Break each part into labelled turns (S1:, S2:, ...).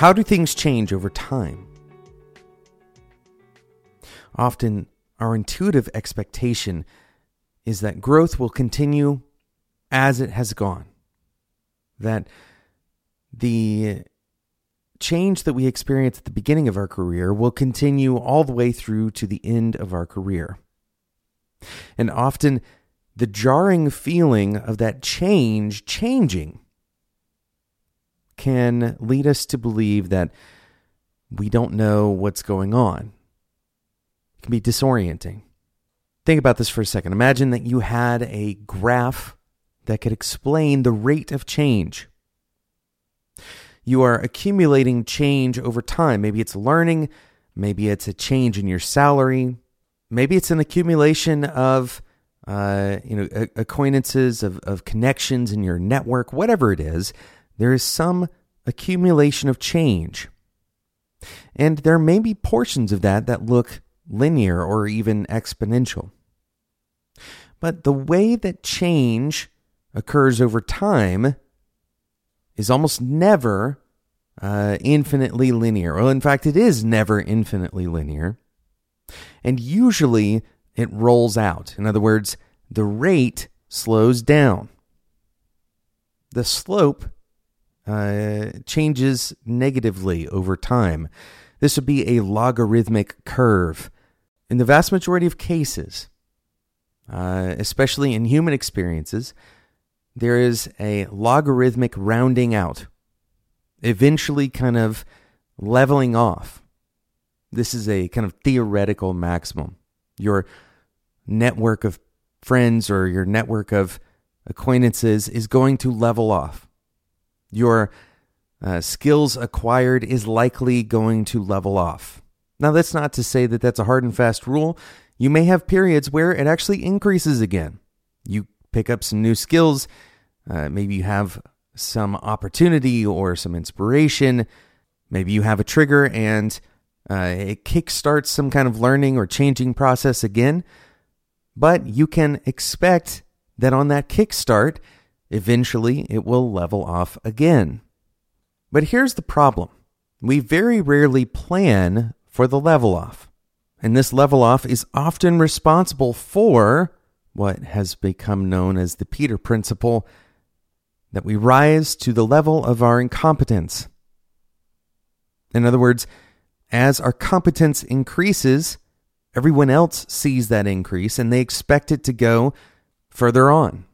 S1: How do things change over time? Often, our intuitive expectation is that growth will continue as it has gone. That the change that we experience at the beginning of our career will continue all the way through to the end of our career. And often, the jarring feeling of that change changing can lead us to believe that we don't know what's going on. It can be disorienting. Think about this for a second. Imagine that you had a graph that could explain the rate of change. You are accumulating change over time. Maybe it's learning, maybe it's a change in your salary, maybe it's an accumulation of uh, you know acquaintances of, of connections in your network whatever it is there is some accumulation of change and there may be portions of that that look linear or even exponential but the way that change occurs over time is almost never uh, infinitely linear. Well, in fact, it is never infinitely linear. And usually it rolls out. In other words, the rate slows down. The slope uh, changes negatively over time. This would be a logarithmic curve. In the vast majority of cases, uh, especially in human experiences, there is a logarithmic rounding out, eventually kind of leveling off. This is a kind of theoretical maximum. Your network of friends or your network of acquaintances is going to level off. Your uh, skills acquired is likely going to level off. Now, that's not to say that that's a hard and fast rule. You may have periods where it actually increases again. You pick up some new skills. Uh, maybe you have some opportunity or some inspiration. Maybe you have a trigger and uh, it kickstarts some kind of learning or changing process again. But you can expect that on that kickstart, eventually it will level off again. But here's the problem we very rarely plan for the level off. And this level off is often responsible for what has become known as the Peter Principle that we rise to the level of our incompetence. In other words, as our competence increases, everyone else sees that increase and they expect it to go further on.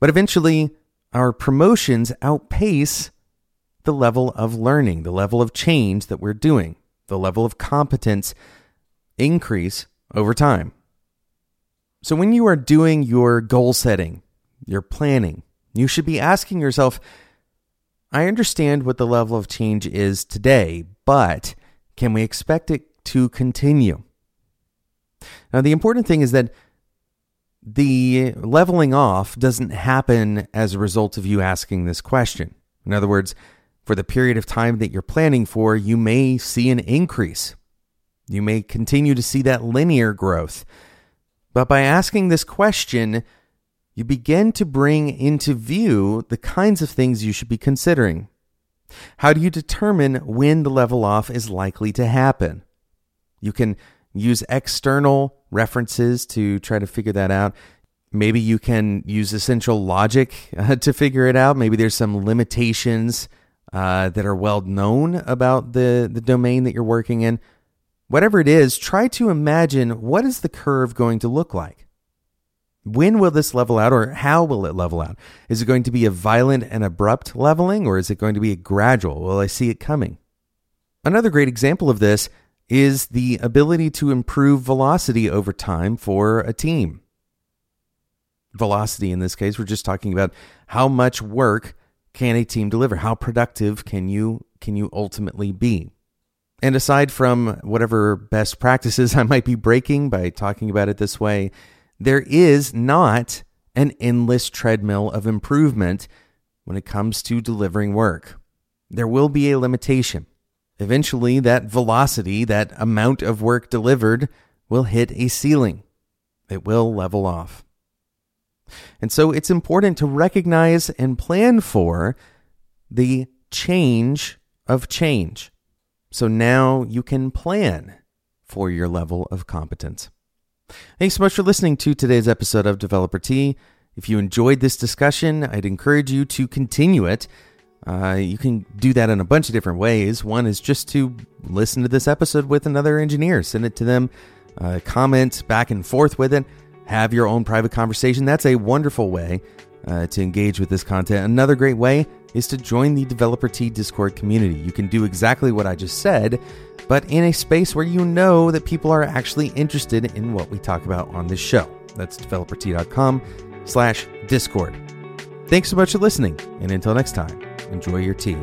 S1: But eventually, our promotions outpace the level of learning, the level of change that we're doing, the level of competence increase over time. So, when you are doing your goal setting, your planning, you should be asking yourself I understand what the level of change is today, but can we expect it to continue? Now, the important thing is that the leveling off doesn't happen as a result of you asking this question. In other words, for the period of time that you're planning for, you may see an increase. You may continue to see that linear growth. But by asking this question, you begin to bring into view the kinds of things you should be considering. How do you determine when the level off is likely to happen? You can use external references to try to figure that out. Maybe you can use essential logic uh, to figure it out. Maybe there's some limitations uh, that are well known about the, the domain that you're working in. Whatever it is, try to imagine what is the curve going to look like. When will this level out, or how will it level out? Is it going to be a violent and abrupt leveling, or is it going to be a gradual? Will I see it coming? Another great example of this is the ability to improve velocity over time for a team. Velocity in this case, we're just talking about how much work can a team deliver? How productive can you can you ultimately be? And aside from whatever best practices I might be breaking by talking about it this way, there is not an endless treadmill of improvement when it comes to delivering work. There will be a limitation. Eventually, that velocity, that amount of work delivered, will hit a ceiling. It will level off. And so it's important to recognize and plan for the change of change. So now you can plan for your level of competence. Thanks so much for listening to today's episode of Developer Tea. If you enjoyed this discussion, I'd encourage you to continue it. Uh, you can do that in a bunch of different ways. One is just to listen to this episode with another engineer, send it to them, uh, comment back and forth with it, have your own private conversation. That's a wonderful way uh, to engage with this content. Another great way is to join the Developer Tea Discord community. You can do exactly what I just said, but in a space where you know that people are actually interested in what we talk about on this show. That's developertea.com slash discord. Thanks so much for listening, and until next time, enjoy your tea.